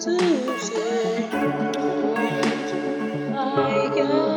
to say. I got.